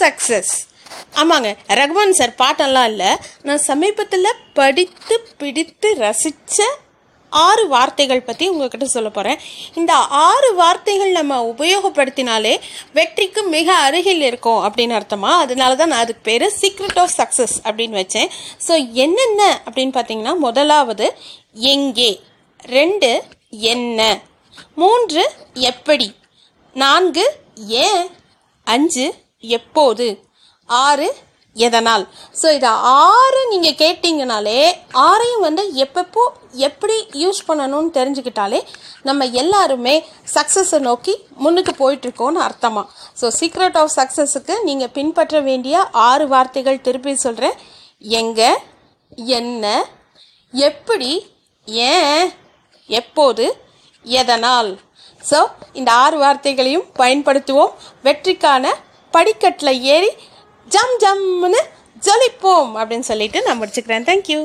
Success ஆமாங்க Rahman sir பாட்டெல்லாம் இல்லை. நான் சமீபத்தில் படித்து பிடித்து ரசித்த ஆறு வார்த்தைகள் பற்றி உங்ககிட்ட சொல்ல போகிறேன் இந்த ஆறு வார்த்தைகள் நம்ம உபயோகப்படுத்தினாலே வெற்றிக்கு மிக அருகில் இருக்கும் அப்படின்னு அர்த்தமா? அதனால தான் நான் அதுக்கு பேர் சீக்ரெட் ஆஃப் சக்ஸஸ் அப்படின்னு வச்சேன். ஸோ என்னென்ன அப்படின்னு பார்த்தீங்கன்னா முதலாவது எங்கே? ரெண்டு என்ன? மூன்று எப்படி? நான்கு ஏன்? அஞ்சு எப்போது? ஆறு எதனால்? ஸோ இதை ஆறு நீங்கள் கேட்டிங்கனாலே ஆறையும் வந்து எப்பப்போ எப்படி யூஸ் பண்ணணும்னு தெரிஞ்சுக்கிட்டாலே நம்ம எல்லாருமே சக்ஸஸை நோக்கி முன்னுக்கு போயிட்டுருக்கோன்னு அர்த்தமாக ஸோ சீக்ரெட் ஆஃப் சக்ஸஸுக்கு நீங்கள் பின்பற்ற வேண்டிய ஆறு வார்த்தைகள் திருப்பி சொல்கிறேன் எங்கே என்ன எப்படி ஏன் எப்போது எதனால்? ஸோ இந்த ஆறு வார்த்தைகளையும் பயன்படுத்துவோம். வெற்றிக்கான படிக்கட்டில் ஏறி ஜம் ஜம்னு ஜொலிப்போம் அப்படின்னு சொல்லிட்டு நான் முடிச்சுக்கிறேன். தேங்க்யூ